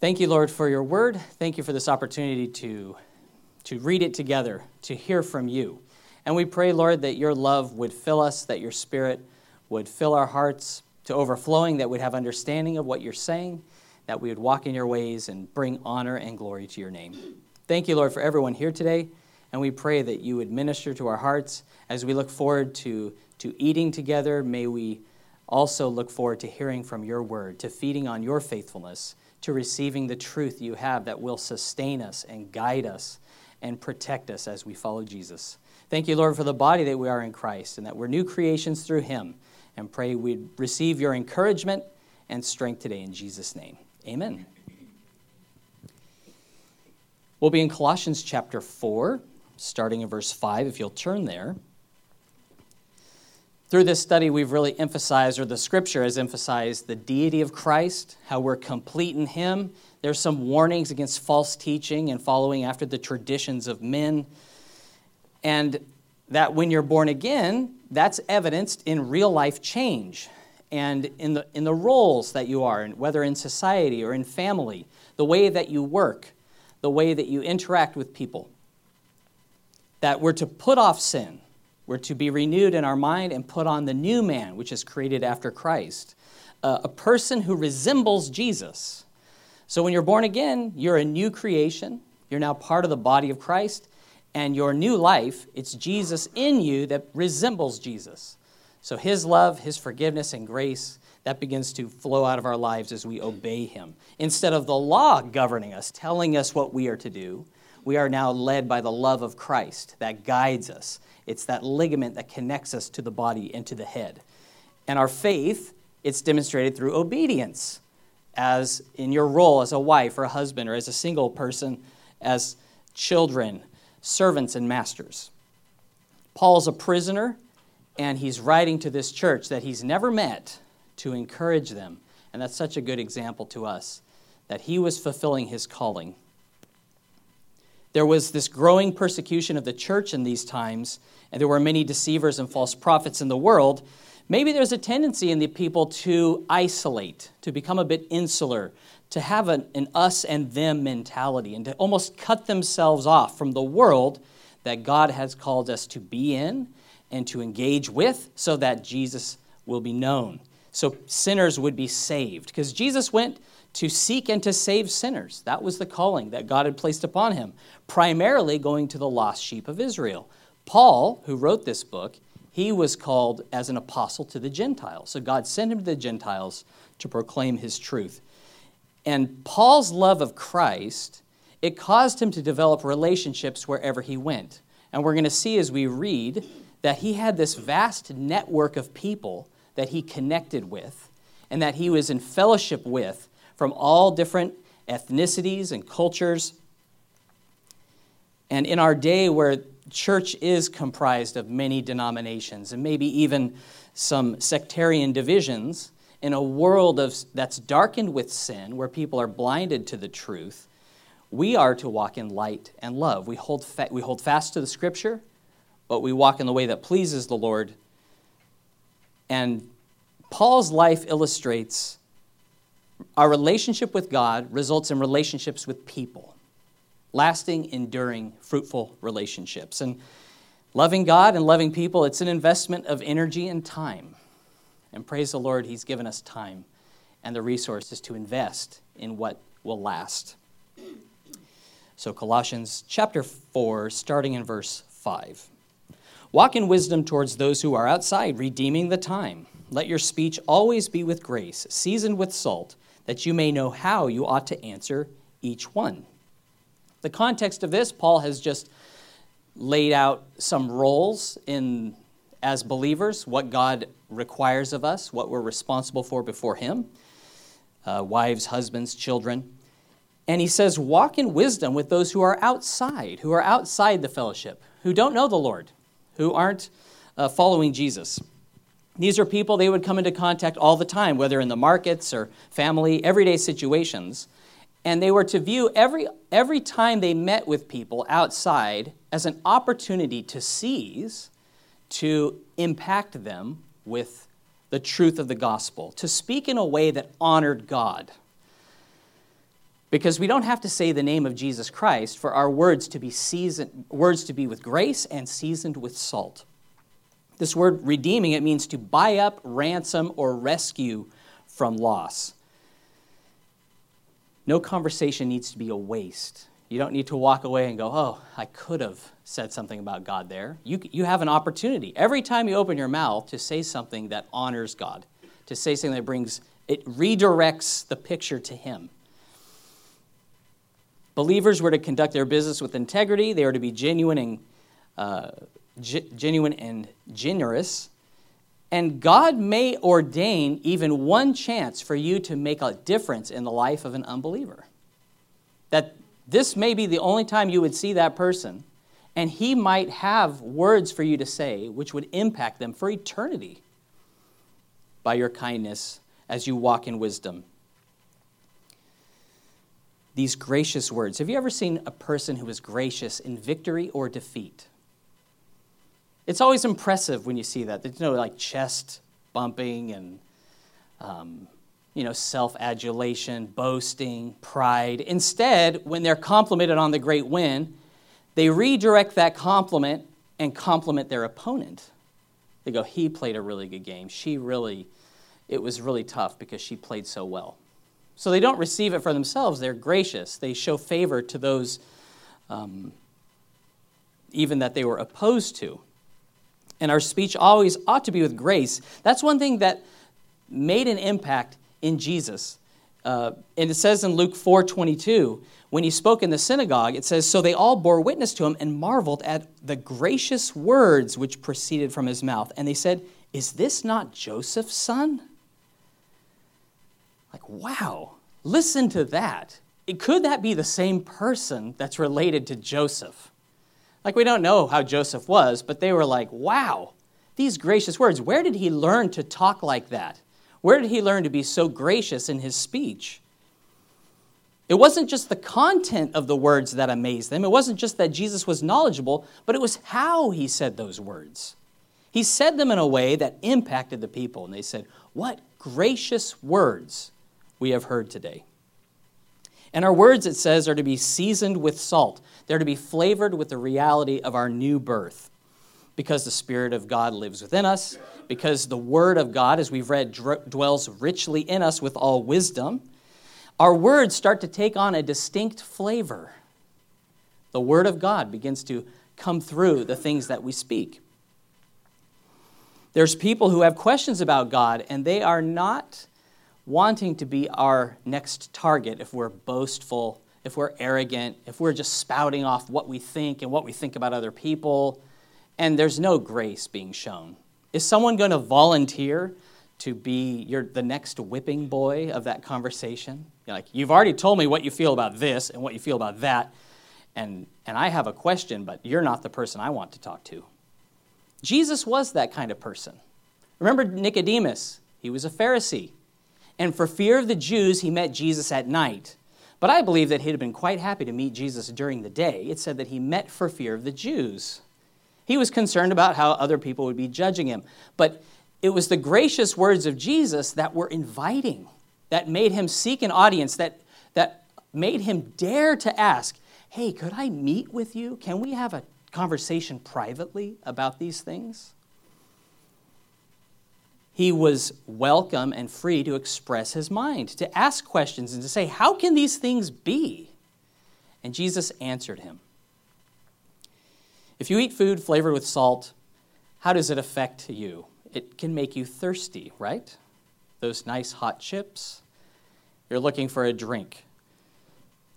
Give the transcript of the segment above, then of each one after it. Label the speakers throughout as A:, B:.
A: Thank you, Lord, for your word. Thank you for this opportunity to, to read it together, to hear from you. And we pray, Lord, that your love would fill us, that your spirit would fill our hearts to overflowing, that we'd have understanding of what you're saying, that we would walk in your ways and bring honor and glory to your name. Thank you, Lord, for everyone here today. And we pray that you would minister to our hearts as we look forward to, to eating together. May we also look forward to hearing from your word, to feeding on your faithfulness, to receiving the truth you have that will sustain us and guide us and protect us as we follow Jesus. Thank you, Lord, for the body that we are in Christ and that we're new creations through him. And pray we'd receive your encouragement and strength today in Jesus' name. Amen. We'll be in Colossians chapter 4, starting in verse 5, if you'll turn there. Through this study, we've really emphasized, or the scripture has emphasized, the deity of Christ, how we're complete in Him. There's some warnings against false teaching and following after the traditions of men. And that when you're born again, that's evidenced in real life change and in the, in the roles that you are, whether in society or in family, the way that you work, the way that you interact with people. That we're to put off sin we're to be renewed in our mind and put on the new man, which is created after Christ, uh, a person who resembles Jesus. So when you're born again, you're a new creation. You're now part of the body of Christ, and your new life, it's Jesus in you that resembles Jesus. So his love, his forgiveness, and grace, that begins to flow out of our lives as we obey him. Instead of the law governing us, telling us what we are to do, we are now led by the love of Christ that guides us it's that ligament that connects us to the body and to the head. And our faith, it's demonstrated through obedience, as in your role as a wife or a husband or as a single person, as children, servants, and masters. Paul's a prisoner, and he's writing to this church that he's never met to encourage them. And that's such a good example to us that he was fulfilling his calling. There was this growing persecution of the church in these times, and there were many deceivers and false prophets in the world. Maybe there's a tendency in the people to isolate, to become a bit insular, to have an, an us and them mentality, and to almost cut themselves off from the world that God has called us to be in and to engage with so that Jesus will be known. So sinners would be saved. Because Jesus went to seek and to save sinners. That was the calling that God had placed upon him, primarily going to the lost sheep of Israel. Paul, who wrote this book, he was called as an apostle to the Gentiles. So God sent him to the Gentiles to proclaim his truth. And Paul's love of Christ, it caused him to develop relationships wherever he went. And we're going to see as we read that he had this vast network of people that he connected with and that he was in fellowship with from all different ethnicities and cultures. And in our day, where church is comprised of many denominations and maybe even some sectarian divisions, in a world of, that's darkened with sin, where people are blinded to the truth, we are to walk in light and love. We hold, fa- we hold fast to the scripture, but we walk in the way that pleases the Lord. And Paul's life illustrates our relationship with God results in relationships with people, lasting, enduring, fruitful relationships. And loving God and loving people, it's an investment of energy and time. And praise the Lord, He's given us time and the resources to invest in what will last. So, Colossians chapter 4, starting in verse 5. Walk in wisdom towards those who are outside, redeeming the time. Let your speech always be with grace, seasoned with salt that you may know how you ought to answer each one. The context of this, Paul has just laid out some roles in as believers, what God requires of us, what we're responsible for before Him uh, wives, husbands, children. And he says, Walk in wisdom with those who are outside, who are outside the fellowship, who don't know the Lord, who aren't uh, following Jesus. These are people they would come into contact all the time, whether in the markets or family, everyday situations. And they were to view every, every time they met with people outside as an opportunity to seize, to impact them with the truth of the gospel, to speak in a way that honored God. Because we don't have to say the name of Jesus Christ for our words to be seasoned, words to be with grace and seasoned with salt. This word redeeming, it means to buy up, ransom, or rescue from loss. No conversation needs to be a waste. You don't need to walk away and go, oh, I could have said something about God there. You, you have an opportunity every time you open your mouth to say something that honors God, to say something that brings, it redirects the picture to Him. Believers were to conduct their business with integrity, they were to be genuine and, uh, genuine and generous. And God may ordain even one chance for you to make a difference in the life of an unbeliever. That this may be the only time you would see that person, and he might have words for you to say which would impact them for eternity by your kindness as you walk in wisdom. These gracious words. Have you ever seen a person who is gracious in victory or defeat? It's always impressive when you see that. There's no like chest bumping and um, you know, self adulation, boasting, pride. Instead, when they're complimented on the great win, they redirect that compliment and compliment their opponent. They go, he played a really good game. She really, it was really tough because she played so well. So they don't receive it for themselves. They're gracious. They show favor to those um, even that they were opposed to. And our speech always ought to be with grace. That's one thing that made an impact in Jesus. Uh, and it says in Luke 4 22, when he spoke in the synagogue, it says, So they all bore witness to him and marveled at the gracious words which proceeded from his mouth. And they said, Is this not Joseph's son? Like, wow, listen to that. Could that be the same person that's related to Joseph? Like, we don't know how Joseph was, but they were like, wow, these gracious words. Where did he learn to talk like that? Where did he learn to be so gracious in his speech? It wasn't just the content of the words that amazed them. It wasn't just that Jesus was knowledgeable, but it was how he said those words. He said them in a way that impacted the people, and they said, What gracious words we have heard today. And our words, it says, are to be seasoned with salt. They're to be flavored with the reality of our new birth because the Spirit of God lives within us, because the Word of God, as we've read, dwells richly in us with all wisdom, our words start to take on a distinct flavor. The Word of God begins to come through the things that we speak. There's people who have questions about God, and they are not wanting to be our next target if we're boastful, if we're arrogant, if we're just spouting off what we think and what we think about other people and there's no grace being shown. Is someone going to volunteer to be your, the next whipping boy of that conversation? You're like, you've already told me what you feel about this and what you feel about that, and, and I have a question, but you're not the person I want to talk to. Jesus was that kind of person. Remember Nicodemus? He was a Pharisee. And for fear of the Jews, he met Jesus at night. But I believe that he'd have been quite happy to meet Jesus during the day. It said that he met for fear of the Jews. He was concerned about how other people would be judging him. But it was the gracious words of Jesus that were inviting, that made him seek an audience, that, that made him dare to ask, Hey, could I meet with you? Can we have a conversation privately about these things? He was welcome and free to express his mind, to ask questions, and to say, How can these things be? And Jesus answered him. If you eat food flavored with salt, how does it affect you? It can make you thirsty, right? Those nice hot chips. You're looking for a drink.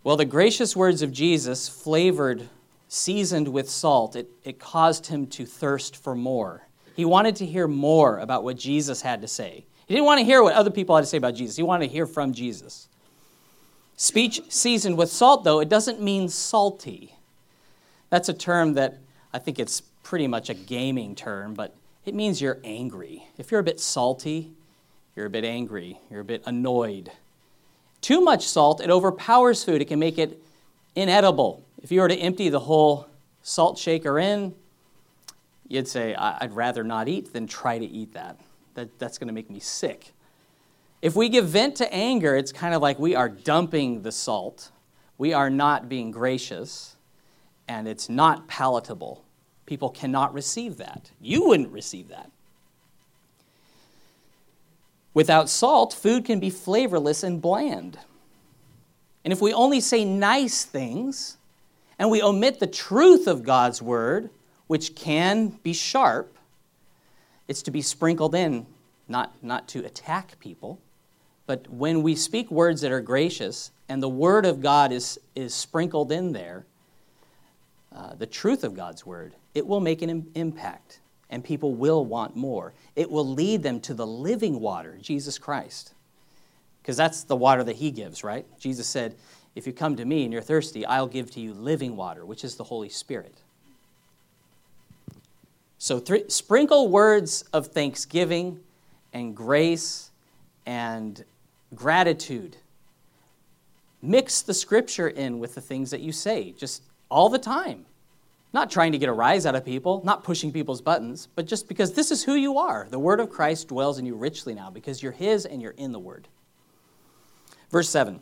A: Well, the gracious words of Jesus, flavored, seasoned with salt, it, it caused him to thirst for more. He wanted to hear more about what Jesus had to say. He didn't want to hear what other people had to say about Jesus, he wanted to hear from Jesus. Speech seasoned with salt, though, it doesn't mean salty. That's a term that I think it's pretty much a gaming term, but it means you're angry. If you're a bit salty, you're a bit angry, you're a bit annoyed. Too much salt, it overpowers food, it can make it inedible. If you were to empty the whole salt shaker in, you'd say, I'd rather not eat than try to eat that. that that's going to make me sick. If we give vent to anger, it's kind of like we are dumping the salt. We are not being gracious, and it's not palatable. People cannot receive that. You wouldn't receive that. Without salt, food can be flavorless and bland. And if we only say nice things and we omit the truth of God's word, which can be sharp, it's to be sprinkled in, not, not to attack people. But when we speak words that are gracious and the word of God is, is sprinkled in there, uh, the truth of God's word, it will make an Im- impact and people will want more. It will lead them to the living water, Jesus Christ. Because that's the water that he gives, right? Jesus said, If you come to me and you're thirsty, I'll give to you living water, which is the Holy Spirit. So th- sprinkle words of thanksgiving and grace and gratitude. Mix the scripture in with the things that you say, just all the time. Not trying to get a rise out of people, not pushing people's buttons, but just because this is who you are. The word of Christ dwells in you richly now because you're his and you're in the word. Verse 7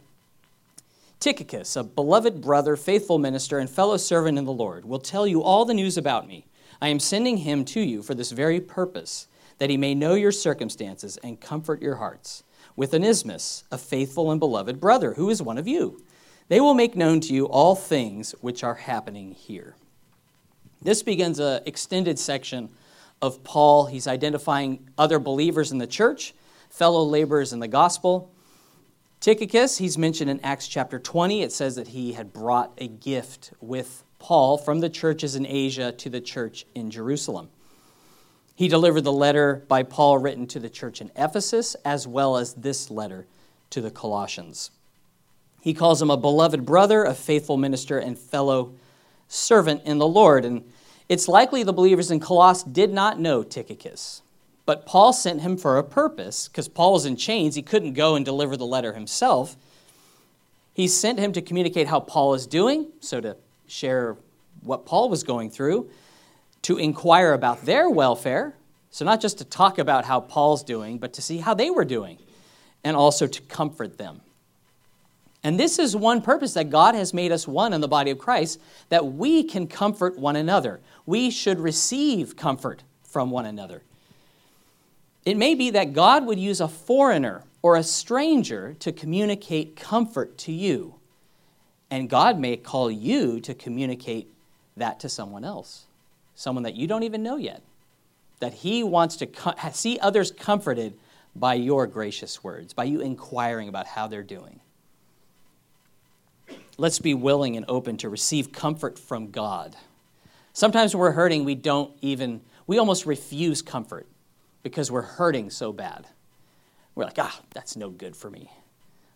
A: Tychicus, a beloved brother, faithful minister, and fellow servant in the Lord, will tell you all the news about me. I am sending him to you for this very purpose, that he may know your circumstances and comfort your hearts. With Onesimus, a faithful and beloved brother, who is one of you. They will make known to you all things which are happening here. This begins an extended section of Paul. He's identifying other believers in the church, fellow laborers in the gospel. Tychicus, he's mentioned in Acts chapter 20. It says that he had brought a gift with Paul from the churches in Asia to the church in Jerusalem. He delivered the letter by Paul written to the church in Ephesus, as well as this letter to the Colossians. He calls him a beloved brother, a faithful minister, and fellow servant in the Lord. And it's likely the believers in Colossus did not know Tychicus, but Paul sent him for a purpose because Paul was in chains. He couldn't go and deliver the letter himself. He sent him to communicate how Paul is doing, so to share what Paul was going through, to inquire about their welfare, so not just to talk about how Paul's doing, but to see how they were doing, and also to comfort them. And this is one purpose that God has made us one in the body of Christ, that we can comfort one another. We should receive comfort from one another. It may be that God would use a foreigner or a stranger to communicate comfort to you. And God may call you to communicate that to someone else, someone that you don't even know yet. That He wants to see others comforted by your gracious words, by you inquiring about how they're doing. Let's be willing and open to receive comfort from God. Sometimes when we're hurting, we don't even, we almost refuse comfort because we're hurting so bad. We're like, ah, that's no good for me.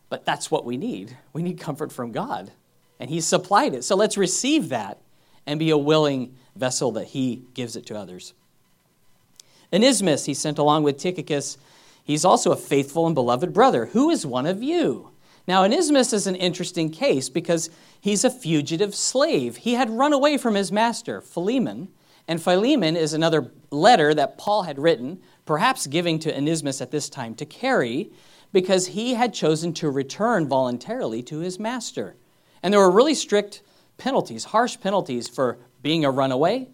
A: But that's what we need. We need comfort from God, and He's supplied it. So let's receive that and be a willing vessel that He gives it to others. Onesimus, he sent along with Tychicus. He's also a faithful and beloved brother. Who is one of you? Now, Onesimus is an interesting case because he's a fugitive slave. He had run away from his master, Philemon, and Philemon is another letter that Paul had written, perhaps giving to Onesimus at this time to carry, because he had chosen to return voluntarily to his master. And there were really strict penalties, harsh penalties for being a runaway.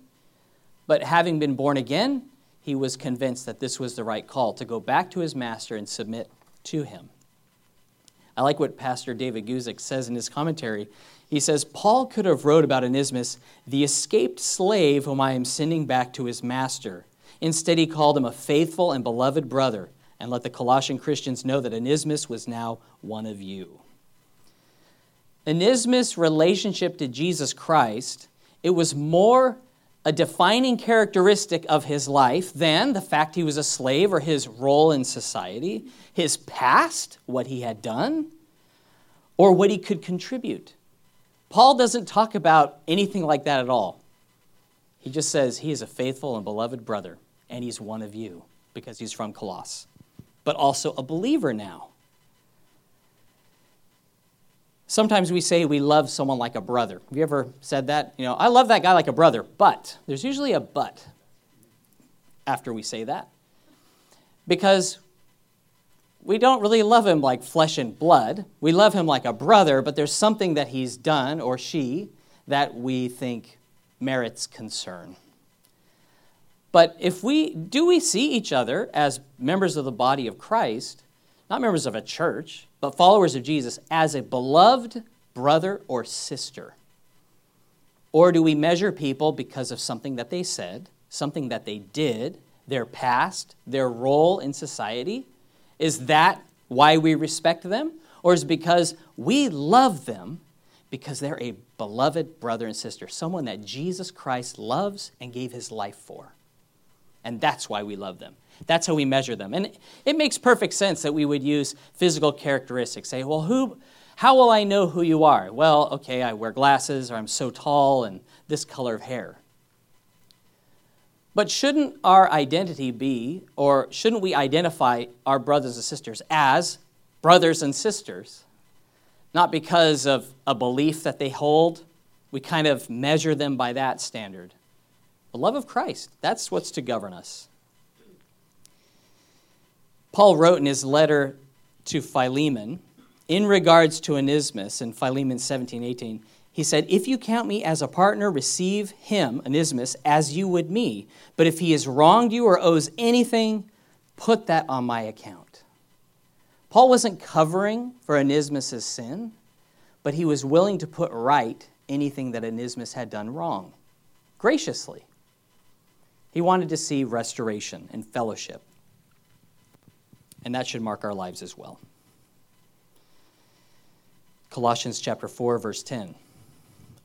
A: But having been born again, he was convinced that this was the right call to go back to his master and submit to him. I like what Pastor David Guzik says in his commentary. He says, Paul could have wrote about Onesimus, the escaped slave whom I am sending back to his master. Instead, he called him a faithful and beloved brother, and let the Colossian Christians know that Onesimus was now one of you. Onesimus' relationship to Jesus Christ, it was more a defining characteristic of his life than the fact he was a slave or his role in society, his past, what he had done, or what he could contribute. Paul doesn't talk about anything like that at all. He just says he is a faithful and beloved brother, and he's one of you because he's from Colossus, but also a believer now. Sometimes we say we love someone like a brother. Have you ever said that? You know, I love that guy like a brother, but there's usually a but after we say that. Because we don't really love him like flesh and blood. We love him like a brother, but there's something that he's done or she that we think merits concern. But if we do we see each other as members of the body of Christ, not members of a church, but followers of Jesus as a beloved brother or sister? Or do we measure people because of something that they said, something that they did, their past, their role in society? Is that why we respect them? Or is it because we love them because they're a beloved brother and sister, someone that Jesus Christ loves and gave his life for? And that's why we love them. That's how we measure them. And it makes perfect sense that we would use physical characteristics. Say, well, who, how will I know who you are? Well, okay, I wear glasses, or I'm so tall, and this color of hair. But shouldn't our identity be, or shouldn't we identify our brothers and sisters as brothers and sisters? Not because of a belief that they hold, we kind of measure them by that standard. The love of Christ, that's what's to govern us. Paul wrote in his letter to Philemon, in regards to Onesimus in Philemon 17, 18, he said, If you count me as a partner, receive him, Onesimus, as you would me. But if he has wronged you or owes anything, put that on my account. Paul wasn't covering for Onesimus' sin, but he was willing to put right anything that Onesimus had done wrong, graciously. He wanted to see restoration and fellowship. And that should mark our lives as well. Colossians chapter 4 verse 10.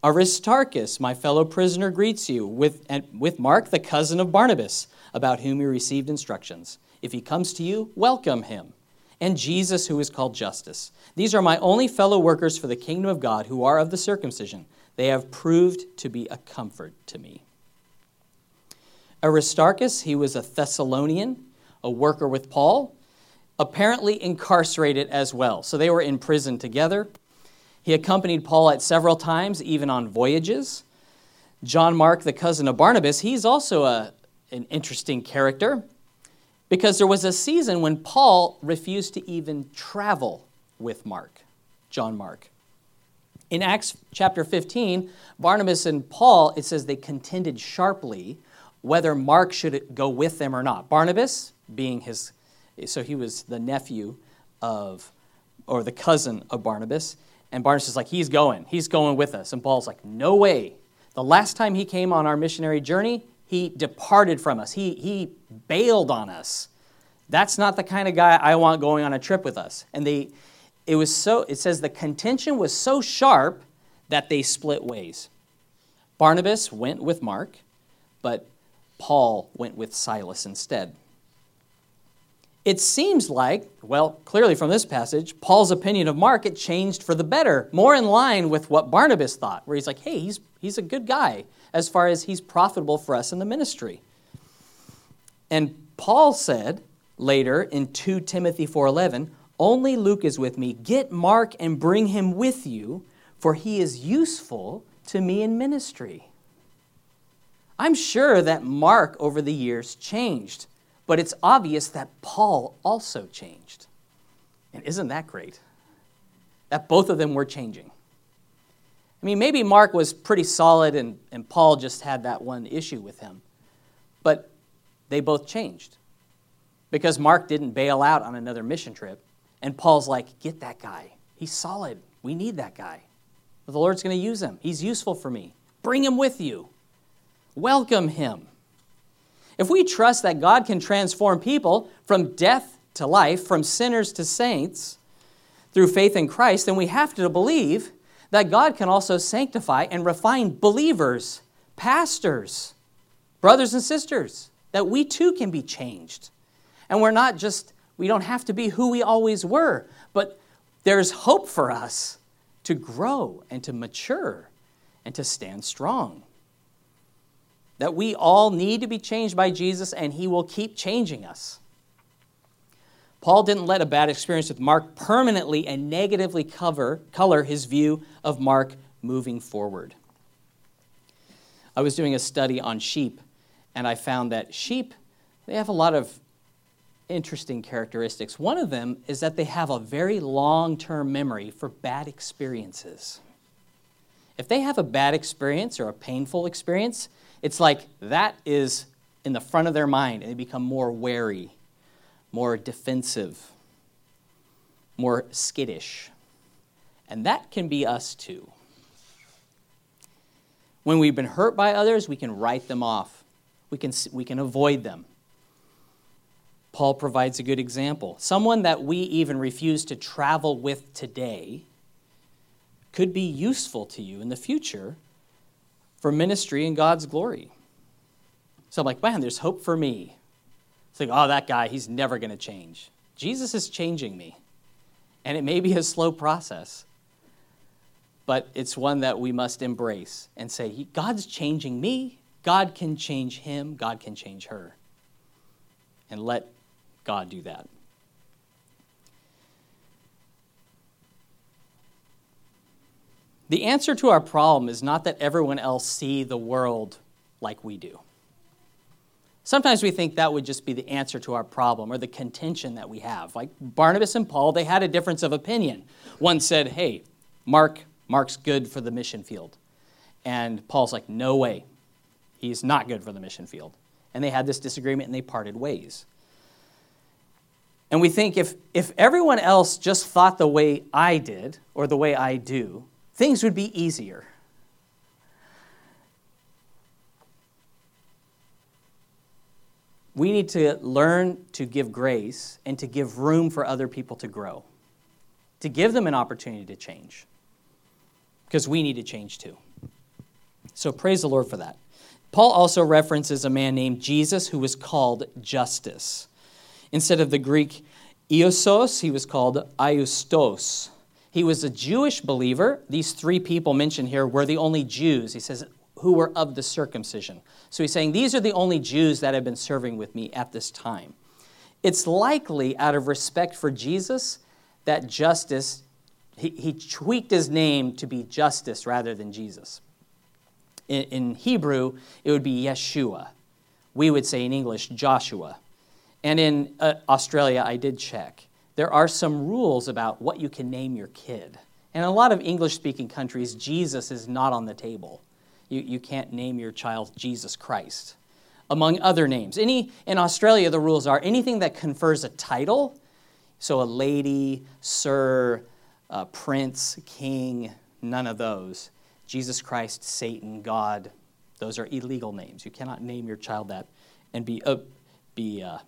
A: Aristarchus, my fellow prisoner, greets you, with, with Mark, the cousin of Barnabas, about whom you received instructions. If he comes to you, welcome him. And Jesus, who is called Justus. These are my only fellow workers for the kingdom of God who are of the circumcision. They have proved to be a comfort to me. Aristarchus, he was a Thessalonian, a worker with Paul, apparently incarcerated as well. So they were in prison together. He accompanied Paul at several times, even on voyages. John Mark, the cousin of Barnabas, he's also a, an interesting character because there was a season when Paul refused to even travel with Mark, John Mark. In Acts chapter 15, Barnabas and Paul, it says they contended sharply whether Mark should go with them or not. Barnabas, being his, so he was the nephew of, or the cousin of Barnabas, and Barnabas is like, he's going. He's going with us. And Paul's like, no way. The last time he came on our missionary journey, he departed from us. He, he bailed on us. That's not the kind of guy I want going on a trip with us. And they, it was so, it says the contention was so sharp that they split ways. Barnabas went with Mark, but Paul went with Silas instead. It seems like, well, clearly from this passage, Paul's opinion of Mark it changed for the better, more in line with what Barnabas thought, where he's like, hey, he's, he's a good guy as far as he's profitable for us in the ministry. And Paul said later in 2 Timothy 4:11, "Only Luke is with me. Get Mark and bring him with you, for he is useful to me in ministry." I'm sure that Mark over the years changed. But it's obvious that Paul also changed. And isn't that great? That both of them were changing. I mean, maybe Mark was pretty solid and, and Paul just had that one issue with him. But they both changed. Because Mark didn't bail out on another mission trip. And Paul's like, get that guy. He's solid. We need that guy. The Lord's going to use him. He's useful for me. Bring him with you. Welcome him. If we trust that God can transform people from death to life, from sinners to saints, through faith in Christ, then we have to believe that God can also sanctify and refine believers, pastors, brothers and sisters, that we too can be changed. And we're not just, we don't have to be who we always were, but there's hope for us to grow and to mature and to stand strong that we all need to be changed by Jesus and he will keep changing us. Paul didn't let a bad experience with Mark permanently and negatively cover, color his view of Mark moving forward. I was doing a study on sheep, and I found that sheep, they have a lot of interesting characteristics. One of them is that they have a very long term memory for bad experiences. If they have a bad experience or a painful experience, it's like that is in the front of their mind and they become more wary, more defensive, more skittish. And that can be us too. When we've been hurt by others, we can write them off, we can, we can avoid them. Paul provides a good example. Someone that we even refuse to travel with today could be useful to you in the future for ministry and God's glory. So I'm like, man, there's hope for me. It's like, oh, that guy, he's never going to change. Jesus is changing me. And it may be a slow process, but it's one that we must embrace and say, God's changing me. God can change him. God can change her. And let God do that. The answer to our problem is not that everyone else see the world like we do. Sometimes we think that would just be the answer to our problem or the contention that we have. Like Barnabas and Paul, they had a difference of opinion. One said, "Hey, Mark, Mark's good for the mission field." And Paul's like, "No way. He's not good for the mission field." And they had this disagreement and they parted ways. And we think if, if everyone else just thought the way I did or the way I do, things would be easier. We need to learn to give grace and to give room for other people to grow, to give them an opportunity to change, because we need to change too. So praise the Lord for that. Paul also references a man named Jesus who was called Justus. Instead of the Greek Iosos, he was called Iustos. He was a Jewish believer. These three people mentioned here were the only Jews. He says, who were of the circumcision. So he's saying, These are the only Jews that have been serving with me at this time. It's likely, out of respect for Jesus, that Justus, he, he tweaked his name to be Justus rather than Jesus. In, in Hebrew, it would be Yeshua. We would say in English, Joshua. And in uh, Australia, I did check. There are some rules about what you can name your kid. And in a lot of English speaking countries, Jesus is not on the table. You, you can't name your child Jesus Christ, among other names. Any, in Australia, the rules are anything that confers a title, so a lady, sir, uh, prince, king, none of those. Jesus Christ, Satan, God, those are illegal names. You cannot name your child that and be, uh, be uh,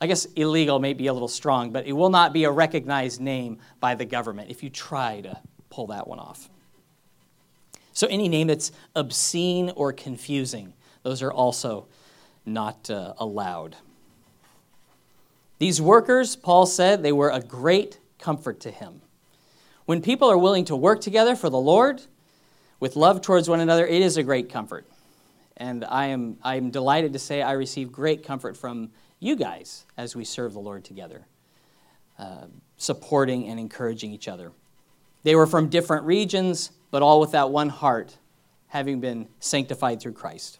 A: I guess illegal may be a little strong, but it will not be a recognized name by the government if you try to pull that one off. So, any name that's obscene or confusing, those are also not uh, allowed. These workers, Paul said, they were a great comfort to him. When people are willing to work together for the Lord with love towards one another, it is a great comfort. And I am, I am delighted to say I receive great comfort from you guys as we serve the Lord together, uh, supporting and encouraging each other. They were from different regions, but all with that one heart, having been sanctified through Christ.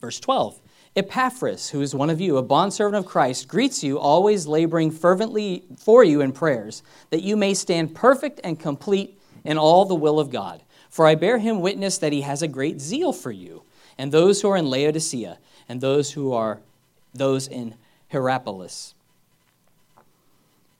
A: Verse 12 Epaphras, who is one of you, a bondservant of Christ, greets you, always laboring fervently for you in prayers, that you may stand perfect and complete in all the will of God. For I bear him witness that he has a great zeal for you, and those who are in Laodicea, and those who are those in Hierapolis.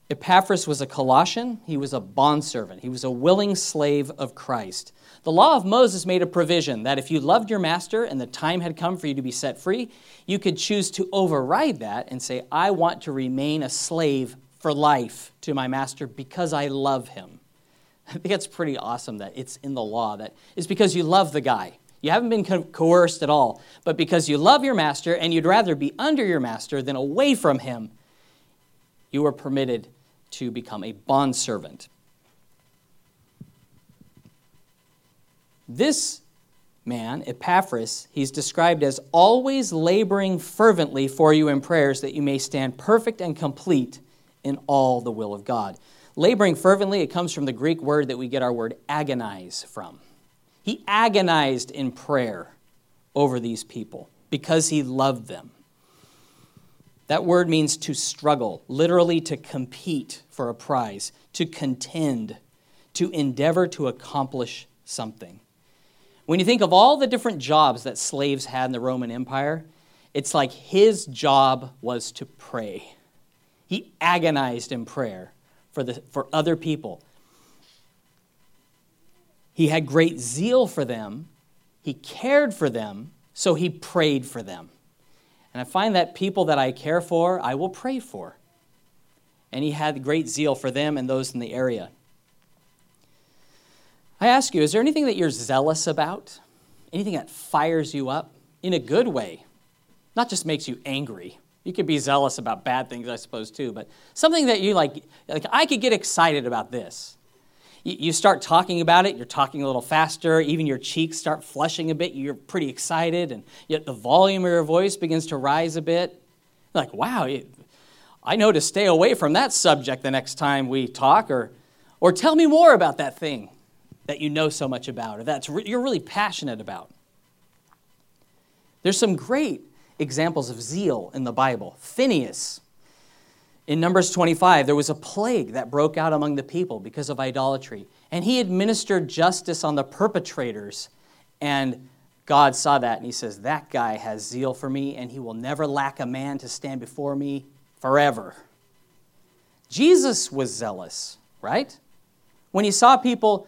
A: Epaphras was a Colossian. He was a bondservant. He was a willing slave of Christ. The law of Moses made a provision that if you loved your master and the time had come for you to be set free, you could choose to override that and say, I want to remain a slave for life to my master because I love him. I think it's pretty awesome that it's in the law that it's because you love the guy. You haven't been co- coerced at all, but because you love your master and you'd rather be under your master than away from him, you are permitted to become a bondservant. This man, Epaphras, he's described as always laboring fervently for you in prayers that you may stand perfect and complete in all the will of God. Laboring fervently, it comes from the Greek word that we get our word agonize from. He agonized in prayer over these people because he loved them. That word means to struggle, literally to compete for a prize, to contend, to endeavor to accomplish something. When you think of all the different jobs that slaves had in the Roman Empire, it's like his job was to pray. He agonized in prayer for, the, for other people. He had great zeal for them, he cared for them, so he prayed for them. And I find that people that I care for, I will pray for. And he had great zeal for them and those in the area. I ask you, is there anything that you're zealous about? Anything that fires you up in a good way? Not just makes you angry. You could be zealous about bad things, I suppose, too, but something that you like, like I could get excited about this. You start talking about it, you're talking a little faster, even your cheeks start flushing a bit, you're pretty excited, and yet the volume of your voice begins to rise a bit. Like, wow, I know to stay away from that subject the next time we talk, or, or tell me more about that thing that you know so much about, or that you're really passionate about. There's some great examples of zeal in the Bible. Phinehas, in Numbers 25, there was a plague that broke out among the people because of idolatry. And he administered justice on the perpetrators. And God saw that and he says, That guy has zeal for me, and he will never lack a man to stand before me forever. Jesus was zealous, right? When he saw people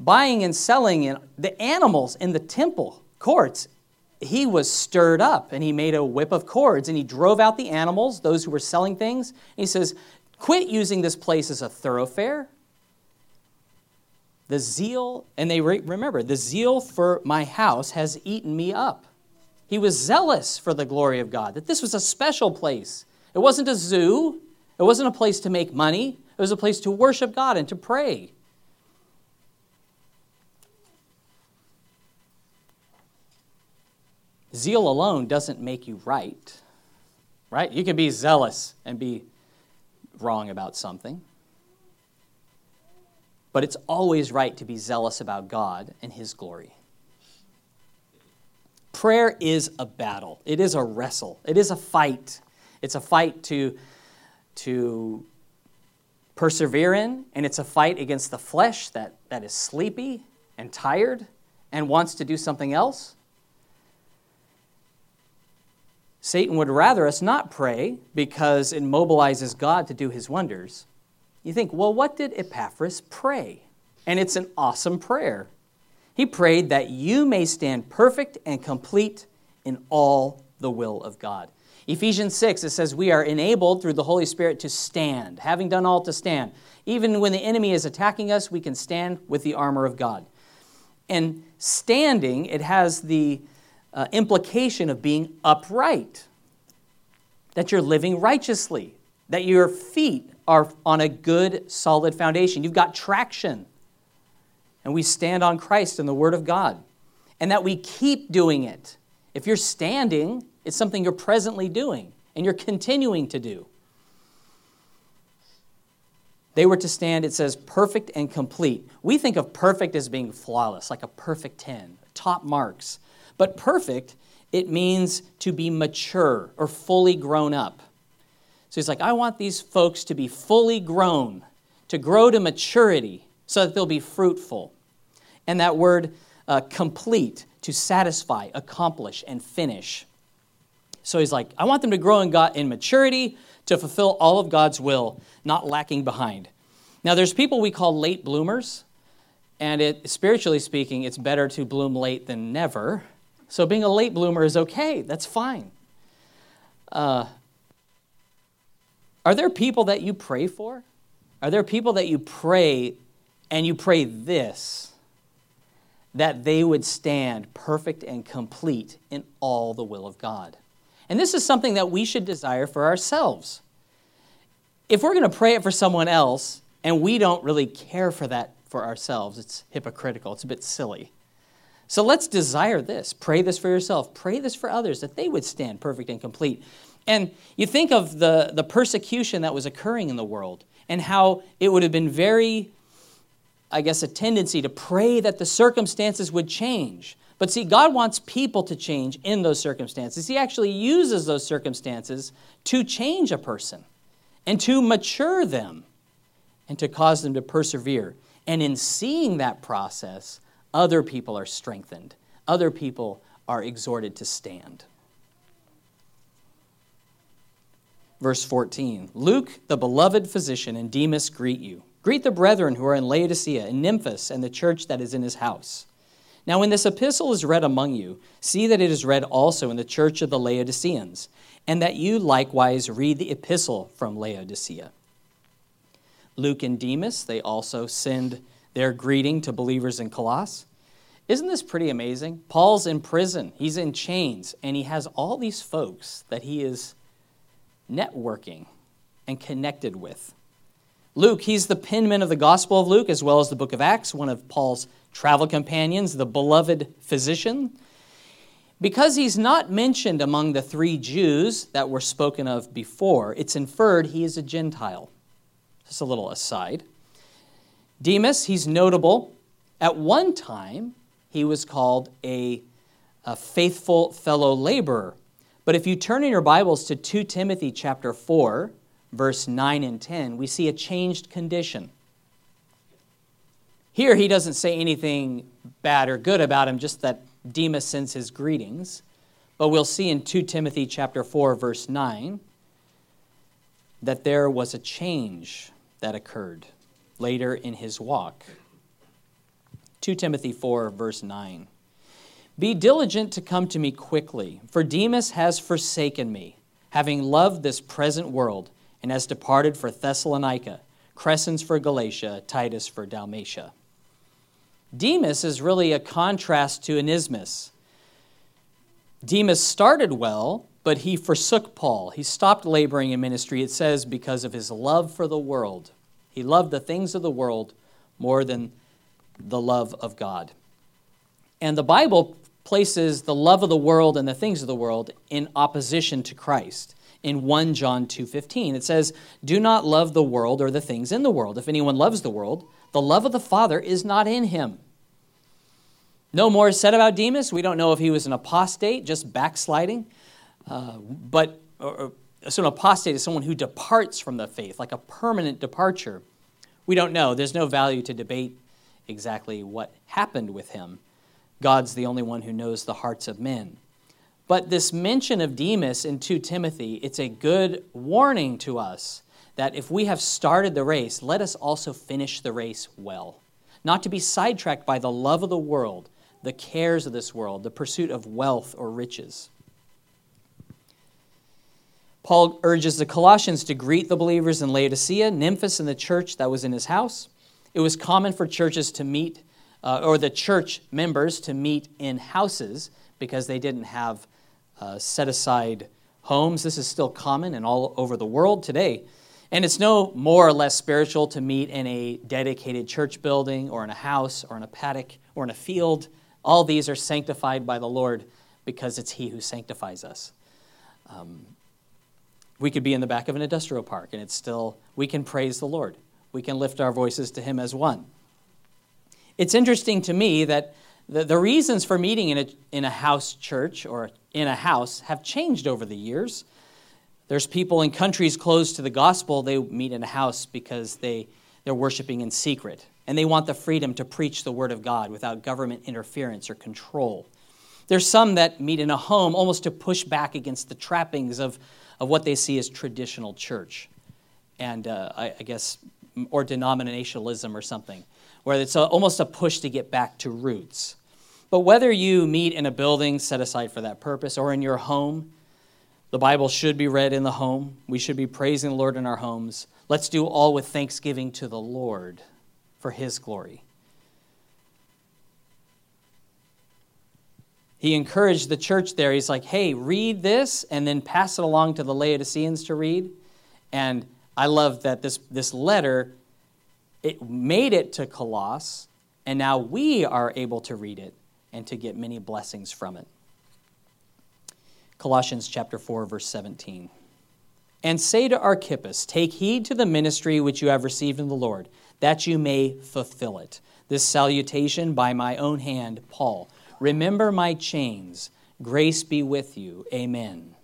A: buying and selling the animals in the temple courts he was stirred up and he made a whip of cords and he drove out the animals, those who were selling things. he says, Quit using this place as a thoroughfare. The zeal, and they re- remember, the zeal for my house has eaten me up. He was zealous for the glory of God, that this was a special place. It wasn't a zoo, it wasn't a place to make money, it was a place to worship God and to pray. Zeal alone doesn't make you right, right? You can be zealous and be wrong about something. But it's always right to be zealous about God and His glory. Prayer is a battle, it is a wrestle, it is a fight. It's a fight to, to persevere in, and it's a fight against the flesh that, that is sleepy and tired and wants to do something else. Satan would rather us not pray because it mobilizes God to do his wonders. You think, well, what did Epaphras pray? And it's an awesome prayer. He prayed that you may stand perfect and complete in all the will of God. Ephesians 6, it says, We are enabled through the Holy Spirit to stand, having done all to stand. Even when the enemy is attacking us, we can stand with the armor of God. And standing, it has the uh, implication of being upright, that you're living righteously, that your feet are on a good, solid foundation. You've got traction. And we stand on Christ and the Word of God. And that we keep doing it. If you're standing, it's something you're presently doing and you're continuing to do. They were to stand, it says, perfect and complete. We think of perfect as being flawless, like a perfect 10, top marks. But perfect, it means to be mature or fully grown up. So he's like, I want these folks to be fully grown, to grow to maturity so that they'll be fruitful. And that word uh, complete, to satisfy, accomplish, and finish. So he's like, I want them to grow in, God, in maturity to fulfill all of God's will, not lacking behind. Now, there's people we call late bloomers, and it, spiritually speaking, it's better to bloom late than never. So being a late bloomer is okay, that's fine. Uh, are there people that you pray for? Are there people that you pray and you pray this? That they would stand perfect and complete in all the will of God. And this is something that we should desire for ourselves. If we're going to pray it for someone else and we don't really care for that for ourselves, it's hypocritical, it's a bit silly. So let's desire this. Pray this for yourself. Pray this for others that they would stand perfect and complete. And you think of the, the persecution that was occurring in the world and how it would have been very, I guess, a tendency to pray that the circumstances would change. But see, God wants people to change in those circumstances. He actually uses those circumstances to change a person and to mature them and to cause them to persevere. And in seeing that process, other people are strengthened, other people are exhorted to stand. Verse 14 Luke, the beloved physician, and Demas greet you. Greet the brethren who are in Laodicea, and Nymphas, and the church that is in his house. Now, when this epistle is read among you, see that it is read also in the church of the Laodiceans, and that you likewise read the epistle from Laodicea. Luke and Demas, they also send their greeting to believers in Colossae. Isn't this pretty amazing? Paul's in prison, he's in chains, and he has all these folks that he is networking and connected with. Luke, he's the penman of the Gospel of Luke as well as the book of Acts, one of Paul's travel companions, the beloved physician. Because he's not mentioned among the three Jews that were spoken of before, it's inferred he is a Gentile. Just a little aside. Demas, he's notable. At one time, he was called a, a faithful fellow laborer. But if you turn in your Bibles to 2 Timothy chapter 4, verse 9 and 10, we see a changed condition. Here, he doesn't say anything bad or good about him, just that Demas sends his greetings. But we'll see in 2 Timothy chapter 4, verse 9, that there was a change that occurred later in his walk. 2 Timothy 4, verse 9. Be diligent to come to me quickly, for Demas has forsaken me, having loved this present world, and has departed for Thessalonica, Crescens for Galatia, Titus for Dalmatia. Demas is really a contrast to Onesimus. Demas started well, but he forsook Paul. He stopped laboring in ministry, it says, because of his love for the world. He loved the things of the world more than the love of God. And the Bible places the love of the world and the things of the world in opposition to Christ. In 1 John 2:15 it says, "Do not love the world or the things in the world. If anyone loves the world, the love of the Father is not in him." No more is said about Demas. We don't know if he was an apostate, just backsliding. Uh, but or, so an apostate is someone who departs from the faith, like a permanent departure. We don't know. There's no value to debate exactly what happened with him. God's the only one who knows the hearts of men. But this mention of Demas in 2 Timothy, it's a good warning to us that if we have started the race, let us also finish the race well. Not to be sidetracked by the love of the world, the cares of this world, the pursuit of wealth or riches. Paul urges the Colossians to greet the believers in Laodicea, Nymphas, and the church that was in his house. It was common for churches to meet, uh, or the church members to meet in houses because they didn't have uh, set aside homes. This is still common and all over the world today. And it's no more or less spiritual to meet in a dedicated church building or in a house or in a paddock or in a field all these are sanctified by the Lord because it's He who sanctifies us. Um, we could be in the back of an industrial park and it's still, we can praise the Lord. We can lift our voices to Him as one. It's interesting to me that the, the reasons for meeting in a, in a house church or in a house have changed over the years. There's people in countries closed to the gospel, they meet in a house because they, they're worshiping in secret and they want the freedom to preach the Word of God without government interference or control. There's some that meet in a home almost to push back against the trappings of, of what they see as traditional church, and uh, I, I, guess, or denominationalism or something, where it's a, almost a push to get back to roots. But whether you meet in a building set aside for that purpose or in your home, the Bible should be read in the home. We should be praising the Lord in our homes. Let's do all with thanksgiving to the Lord for His glory. He encouraged the church there. He's like, hey, read this and then pass it along to the Laodiceans to read. And I love that this, this letter, it made it to Colossae, and now we are able to read it and to get many blessings from it. Colossians chapter 4, verse 17. And say to Archippus, Take heed to the ministry which you have received in the Lord that you may fulfill it. This salutation by my own hand, Paul, Remember my chains. Grace be with you. Amen.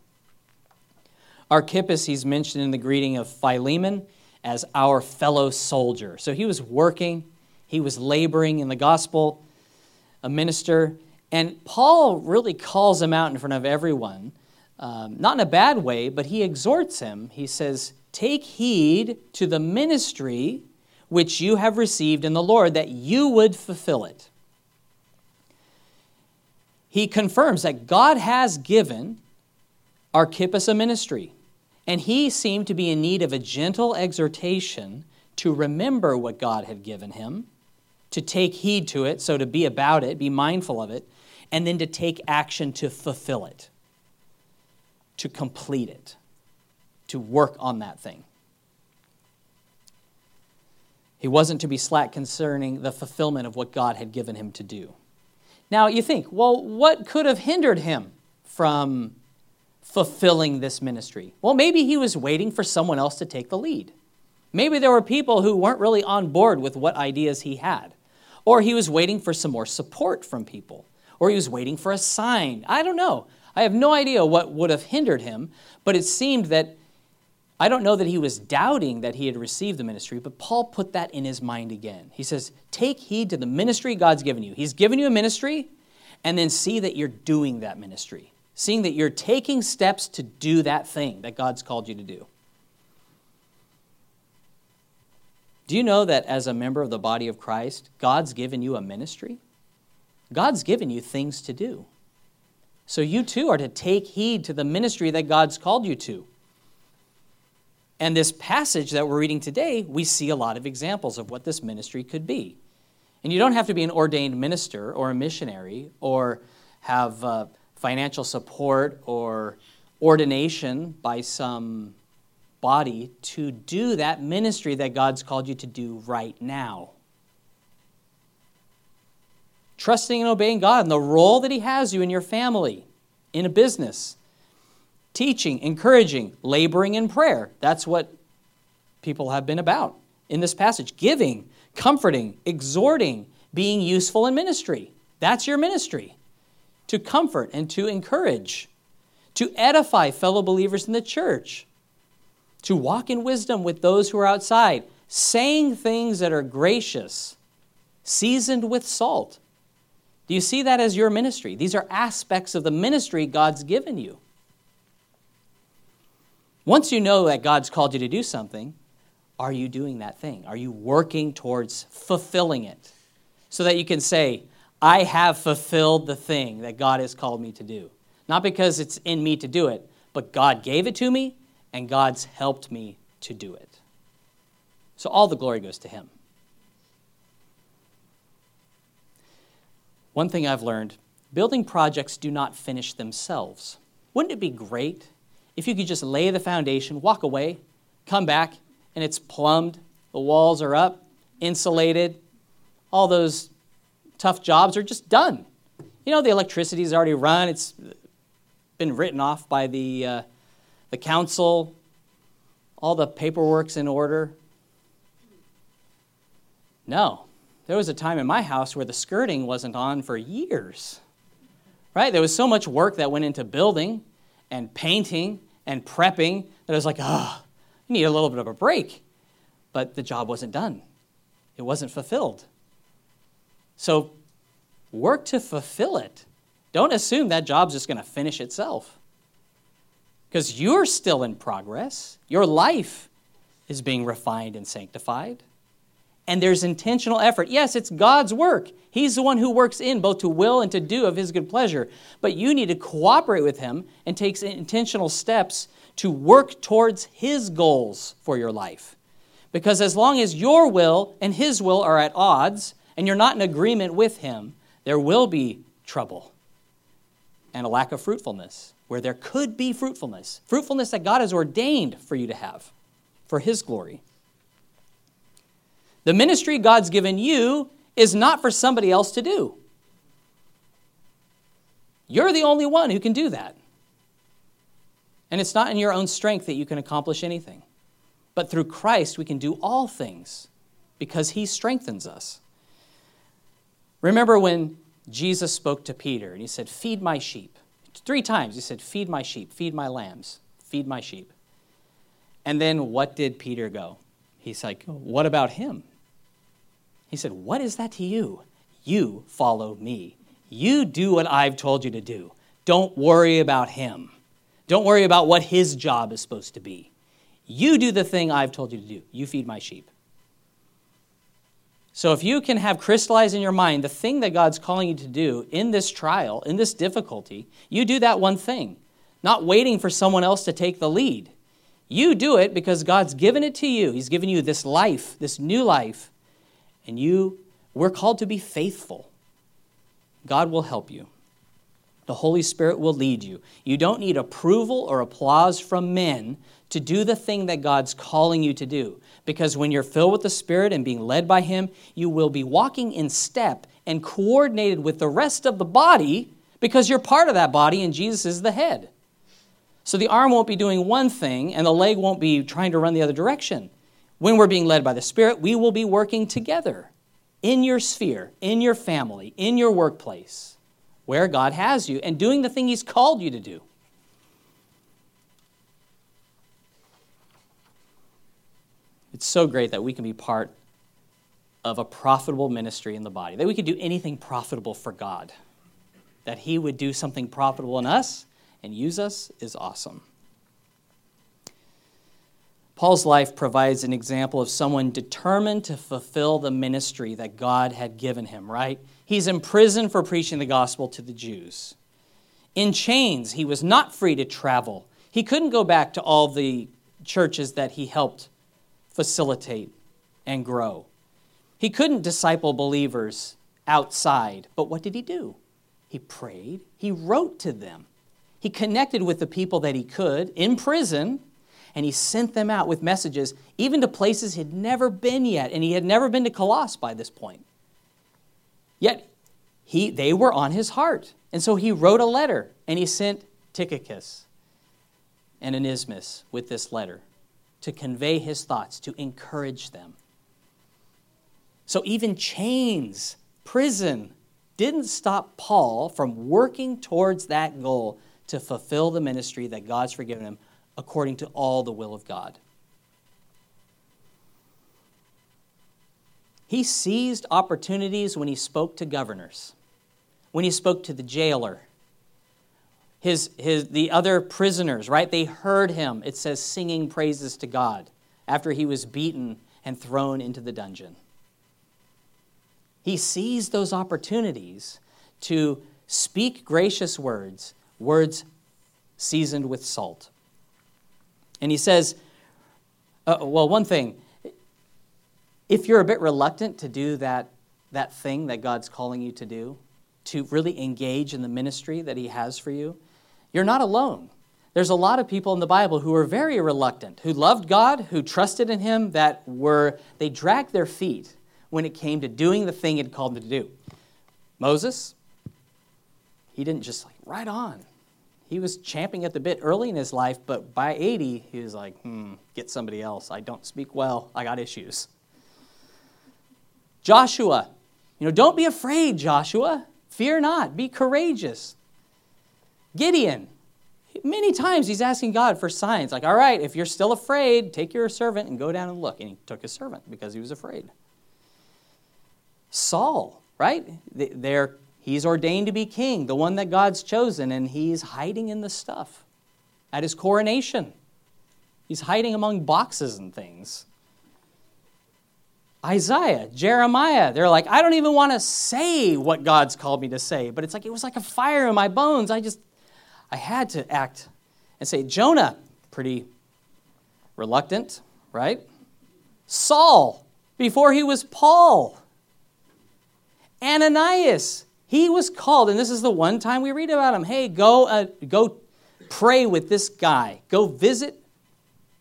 A: Archippus, he's mentioned in the greeting of Philemon as our fellow soldier. So he was working, he was laboring in the gospel, a minister. And Paul really calls him out in front of everyone, um, not in a bad way, but he exhorts him. He says, Take heed to the ministry which you have received in the Lord, that you would fulfill it. He confirms that God has given Archippus a ministry. And he seemed to be in need of a gentle exhortation to remember what God had given him, to take heed to it, so to be about it, be mindful of it, and then to take action to fulfill it, to complete it, to work on that thing. He wasn't to be slack concerning the fulfillment of what God had given him to do. Now, you think, well, what could have hindered him from fulfilling this ministry? Well, maybe he was waiting for someone else to take the lead. Maybe there were people who weren't really on board with what ideas he had. Or he was waiting for some more support from people. Or he was waiting for a sign. I don't know. I have no idea what would have hindered him, but it seemed that I don't know that he was doubting that he had received the ministry, but Paul put that in his mind again. He says, Take heed to the ministry God's given you. He's given you a ministry, and then see that you're doing that ministry seeing that you're taking steps to do that thing that God's called you to do. Do you know that as a member of the body of Christ, God's given you a ministry? God's given you things to do. So you too are to take heed to the ministry that God's called you to. And this passage that we're reading today, we see a lot of examples of what this ministry could be. And you don't have to be an ordained minister or a missionary or have uh, financial support or ordination by some body to do that ministry that God's called you to do right now. Trusting and obeying God and the role that He has you in your family, in a business, teaching, encouraging, laboring in prayer. That's what people have been about in this passage giving, comforting, exhorting, being useful in ministry. That's your ministry to comfort and to encourage, to edify fellow believers in the church, to walk in wisdom with those who are outside, saying things that are gracious, seasoned with salt. Do you see that as your ministry? These are aspects of the ministry God's given you. Once you know that God's called you to do something, are you doing that thing? Are you working towards fulfilling it? So that you can say, I have fulfilled the thing that God has called me to do. Not because it's in me to do it, but God gave it to me and God's helped me to do it. So all the glory goes to Him. One thing I've learned building projects do not finish themselves. Wouldn't it be great if you could just lay the foundation, walk away, come back, and it's plumbed, the walls are up, insulated, all those tough jobs are just done. You know, the electricity's already run, it's been written off by the, uh, the council, all the paperwork's in order. No. There was a time in my house where the skirting wasn't on for years. Right? There was so much work that went into building and painting and prepping that I was like, oh, I need a little bit of a break. But the job wasn't done, it wasn't fulfilled. So work to fulfill it. Don't assume that job's just going to finish itself. Because you're still in progress. Your life is being refined and sanctified. And there's intentional effort. Yes, it's God's work. He's the one who works in both to will and to do of His good pleasure. But you need to cooperate with Him and take intentional steps to work towards His goals for your life. Because as long as your will and His will are at odds, and you're not in agreement with Him, there will be trouble and a lack of fruitfulness where there could be fruitfulness, fruitfulness that God has ordained for you to have for His glory. The ministry God's given you is not for somebody else to do. You're the only one who can do that. And it's not in your own strength that you can accomplish anything. But through Christ, we can do all things because He strengthens us. Remember when Jesus spoke to Peter and he said, Feed my sheep. Three times he said, Feed my sheep, feed my lambs, feed my sheep. And then what did Peter go? He's like, What about him? He said, What is that to you? You follow me. You do what I've told you to do. Don't worry about him. Don't worry about what his job is supposed to be. You do the thing I've told you to do. You feed my sheep. So if you can have crystallized in your mind the thing that God's calling you to do in this trial, in this difficulty, you do that one thing, not waiting for someone else to take the lead. You do it because God's given it to you. He's given you this life, this new life, and you we're called to be faithful. God will help you. The Holy Spirit will lead you. You don't need approval or applause from men to do the thing that God's calling you to do. Because when you're filled with the Spirit and being led by Him, you will be walking in step and coordinated with the rest of the body because you're part of that body and Jesus is the head. So the arm won't be doing one thing and the leg won't be trying to run the other direction. When we're being led by the Spirit, we will be working together in your sphere, in your family, in your workplace, where God has you, and doing the thing He's called you to do. It's so great that we can be part of a profitable ministry in the body, that we could do anything profitable for God. That He would do something profitable in us and use us is awesome. Paul's life provides an example of someone determined to fulfill the ministry that God had given him, right? He's in prison for preaching the gospel to the Jews. In chains, he was not free to travel. He couldn't go back to all the churches that he helped facilitate and grow. He couldn't disciple believers outside, but what did he do? He prayed, he wrote to them, he connected with the people that he could in prison and he sent them out with messages, even to places he'd never been yet, and he had never been to Colossae by this point. Yet he, they were on his heart. And so he wrote a letter, and he sent Tychicus and Onesimus with this letter to convey his thoughts, to encourage them. So even chains, prison, didn't stop Paul from working towards that goal to fulfill the ministry that God's forgiven him according to all the will of God. He seized opportunities when he spoke to governors, when he spoke to the jailer, his, his, the other prisoners, right? They heard him, it says, singing praises to God after he was beaten and thrown into the dungeon. He seized those opportunities to speak gracious words, words seasoned with salt. And he says, uh, well, one thing, if you're a bit reluctant to do that, that thing that God's calling you to do, to really engage in the ministry that He has for you, you're not alone. There's a lot of people in the Bible who are very reluctant, who loved God, who trusted in Him, that were, they dragged their feet when it came to doing the thing He'd called them to do. Moses, he didn't just like, right on he was champing at the bit early in his life, but by 80, he was like, hmm, get somebody else. I don't speak well. I got issues. Joshua, you know, don't be afraid, Joshua. Fear not. Be courageous. Gideon, many times he's asking God for signs, like, all right, if you're still afraid, take your servant and go down and look. And he took his servant because he was afraid. Saul, right? They're He's ordained to be king, the one that God's chosen, and he's hiding in the stuff at his coronation. He's hiding among boxes and things. Isaiah, Jeremiah, they're like, I don't even want to say what God's called me to say, but it's like it was like a fire in my bones. I just, I had to act and say, Jonah, pretty reluctant, right? Saul, before he was Paul. Ananias, he was called, and this is the one time we read about him. Hey, go, uh, go pray with this guy. Go visit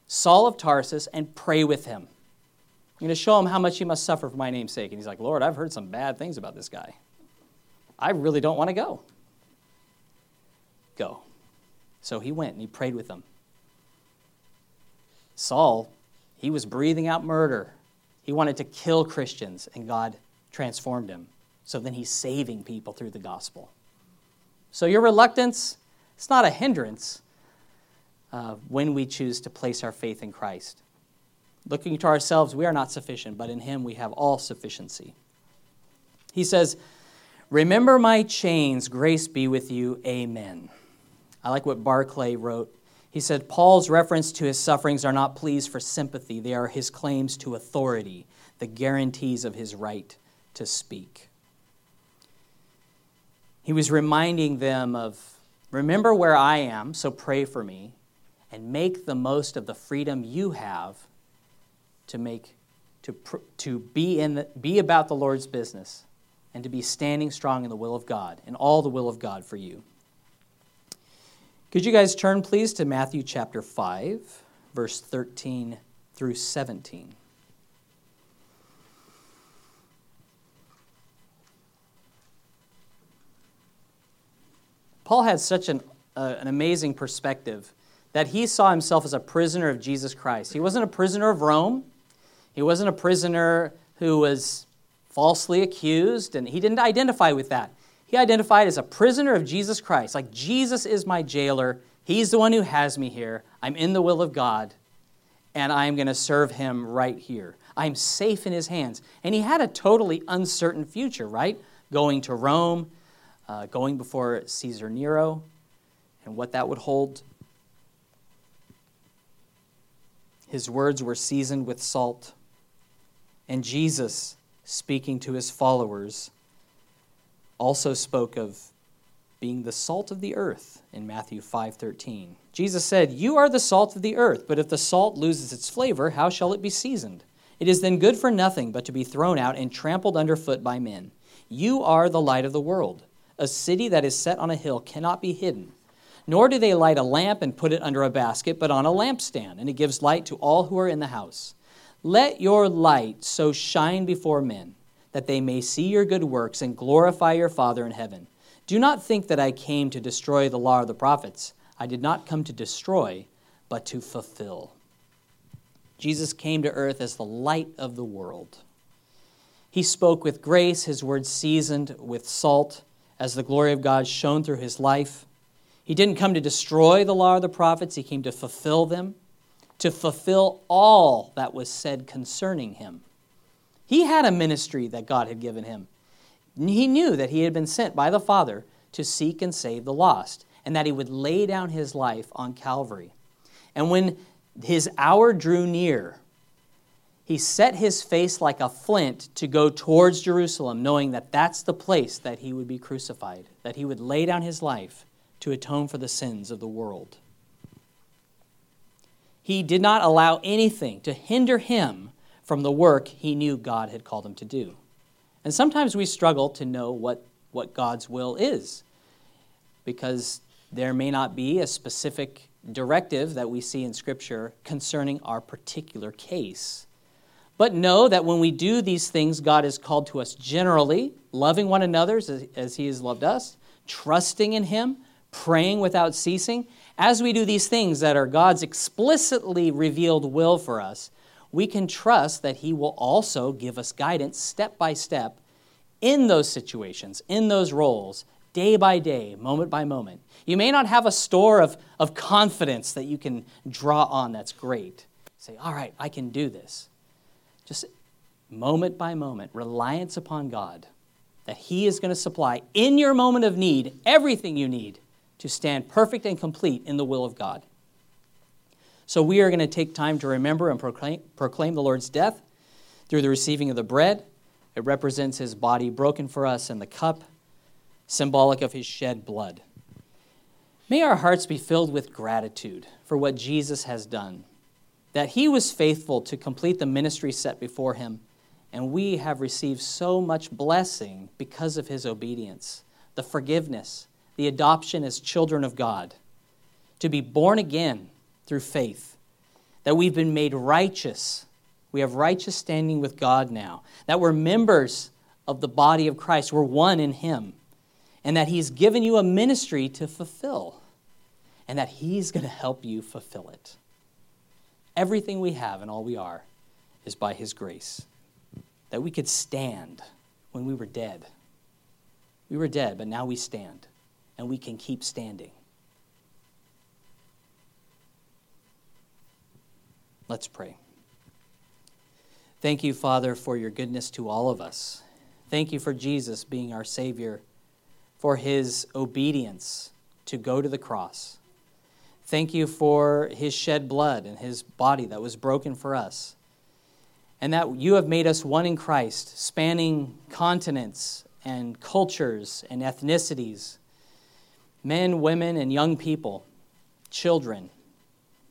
A: Saul of Tarsus and pray with him. I'm going to show him how much he must suffer for my name's sake. And he's like, Lord, I've heard some bad things about this guy. I really don't want to go. Go. So he went and he prayed with them. Saul, he was breathing out murder. He wanted to kill Christians, and God transformed him So then he's saving people through the gospel. So your reluctance, it's not a hindrance uh, when we choose to place our faith in Christ. Looking to ourselves, we are not sufficient, but in him we have all sufficiency. He says, Remember my chains, grace be with you, amen. I like what Barclay wrote. He said, Paul's reference to his sufferings are not pleas for sympathy, they are his claims to authority, the guarantees of his right to speak. He was reminding them of, remember where I am, so pray for me, and make the most of the freedom you have to make to, to be in the, be about the Lord's business and to be standing strong in the will of God, in all the will of God for you. Could you guys turn, please, to Matthew chapter 5, verse 13 through 17? Paul had such an, uh, an amazing perspective that he saw himself as a prisoner of Jesus Christ. He wasn't a prisoner of Rome, he wasn't a prisoner who was falsely accused, and he didn't identify with that. He identified as a prisoner of Jesus Christ. Like, Jesus is my jailer. He's the one who has me here. I'm in the will of God, and I'm going to serve him right here. I'm safe in his hands. And he had a totally uncertain future, right? Going to Rome, uh, going before Caesar Nero, and what that would hold. His words were seasoned with salt. And Jesus speaking to his followers, also spoke of being the salt of the earth in Matthew 5:13. Jesus said, "You are the salt of the earth, but if the salt loses its flavor, how shall it be seasoned? It is then good for nothing but to be thrown out and trampled underfoot by men. You are the light of the world. A city that is set on a hill cannot be hidden." Nor do they light a lamp and put it under a basket, but on a lampstand, and it gives light to all who are in the house. Let your light so shine before men that they may see your good works and glorify your Father in heaven. Do not think that I came to destroy the law of the prophets. I did not come to destroy, but to fulfill. Jesus came to earth as the light of the world. He spoke with grace, his words seasoned with salt, as the glory of God shone through his life. He didn't come to destroy the law of the prophets, he came to fulfill them to fulfill all that was said concerning him. He had a ministry that God had given him. He knew that he had been sent by the Father to seek and save the lost, and that he would lay down his life on Calvary. And when his hour drew near, he set his face like a flint to go towards Jerusalem, knowing that that's the place that he would be crucified, that he would lay down his life to atone for the sins of the world. He did not allow anything to hinder him from the work he knew God had called him to do. And sometimes we struggle to know what, what God's will is because there may not be a specific directive that we see in Scripture concerning our particular case. But know that when we do these things, God has called to us generally, loving one another as, as He has loved us, trusting in Him, praying without ceasing, as we do these things that are God's explicitly revealed will for us, we can trust that He will also give us guidance step by step in those situations, in those roles, day by day, moment by moment. You may not have a store of, of confidence that you can draw on that's great. Say, all right, I can do this. Just moment by moment, reliance upon God that He is going to supply in your moment of need everything you need to stand perfect and complete in the will of God. So we are going to take time to remember and proclaim, proclaim the Lord's death through the receiving of the bread. It represents his body broken for us, and the cup, symbolic of his shed blood. May our hearts be filled with gratitude for what Jesus has done, that he was faithful to complete the ministry set before him, and we have received so much blessing because of his obedience, the forgiveness, the adoption as children of God, to be born again through faith, that we've been made righteous. We have righteous standing with God now, that we're members of the body of Christ, we're one in Him, and that He's given you a ministry to fulfill, and that He's going to help you fulfill it. Everything we have and all we are is by His grace, that we could stand when we were dead We were dead, but now we stand, and we can keep standing. Let's pray. Thank you, Father, for your goodness to all of us. Thank you for Jesus being our Savior, for his obedience to go to the cross. Thank you for his shed blood and his body that was broken for us. And that you have made us one in Christ, spanning continents and cultures and ethnicities, men, women, and young people, children.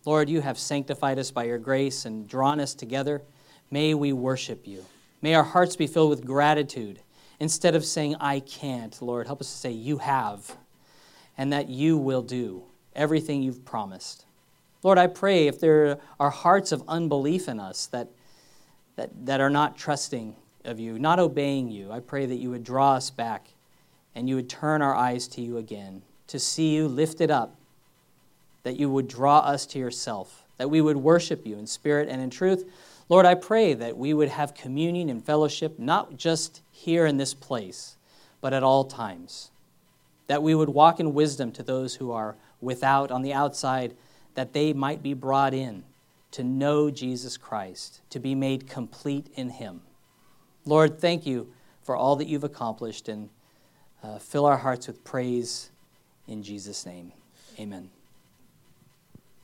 A: Lord, you have sanctified us by your grace and drawn us together. May we worship you. May our hearts be filled with gratitude. Instead of saying, I can't, Lord, help us to say, You have, and that you will do everything you've promised. Lord, I pray if there are hearts of unbelief in us that, that, that are not trusting of you, not obeying you, I pray that you would draw us back and you would turn our eyes to you again, to see you lifted up, that you would draw us to yourself, that we would worship you in spirit and in truth. Lord, I pray that we would have communion and fellowship, not just here in this place, but at all times. That we would walk in wisdom to those who are without, on the outside, that they might be brought in to know Jesus Christ, to be made complete in Him. Lord, thank you for all that you've accomplished and uh, fill our hearts with praise in Jesus' name. Amen.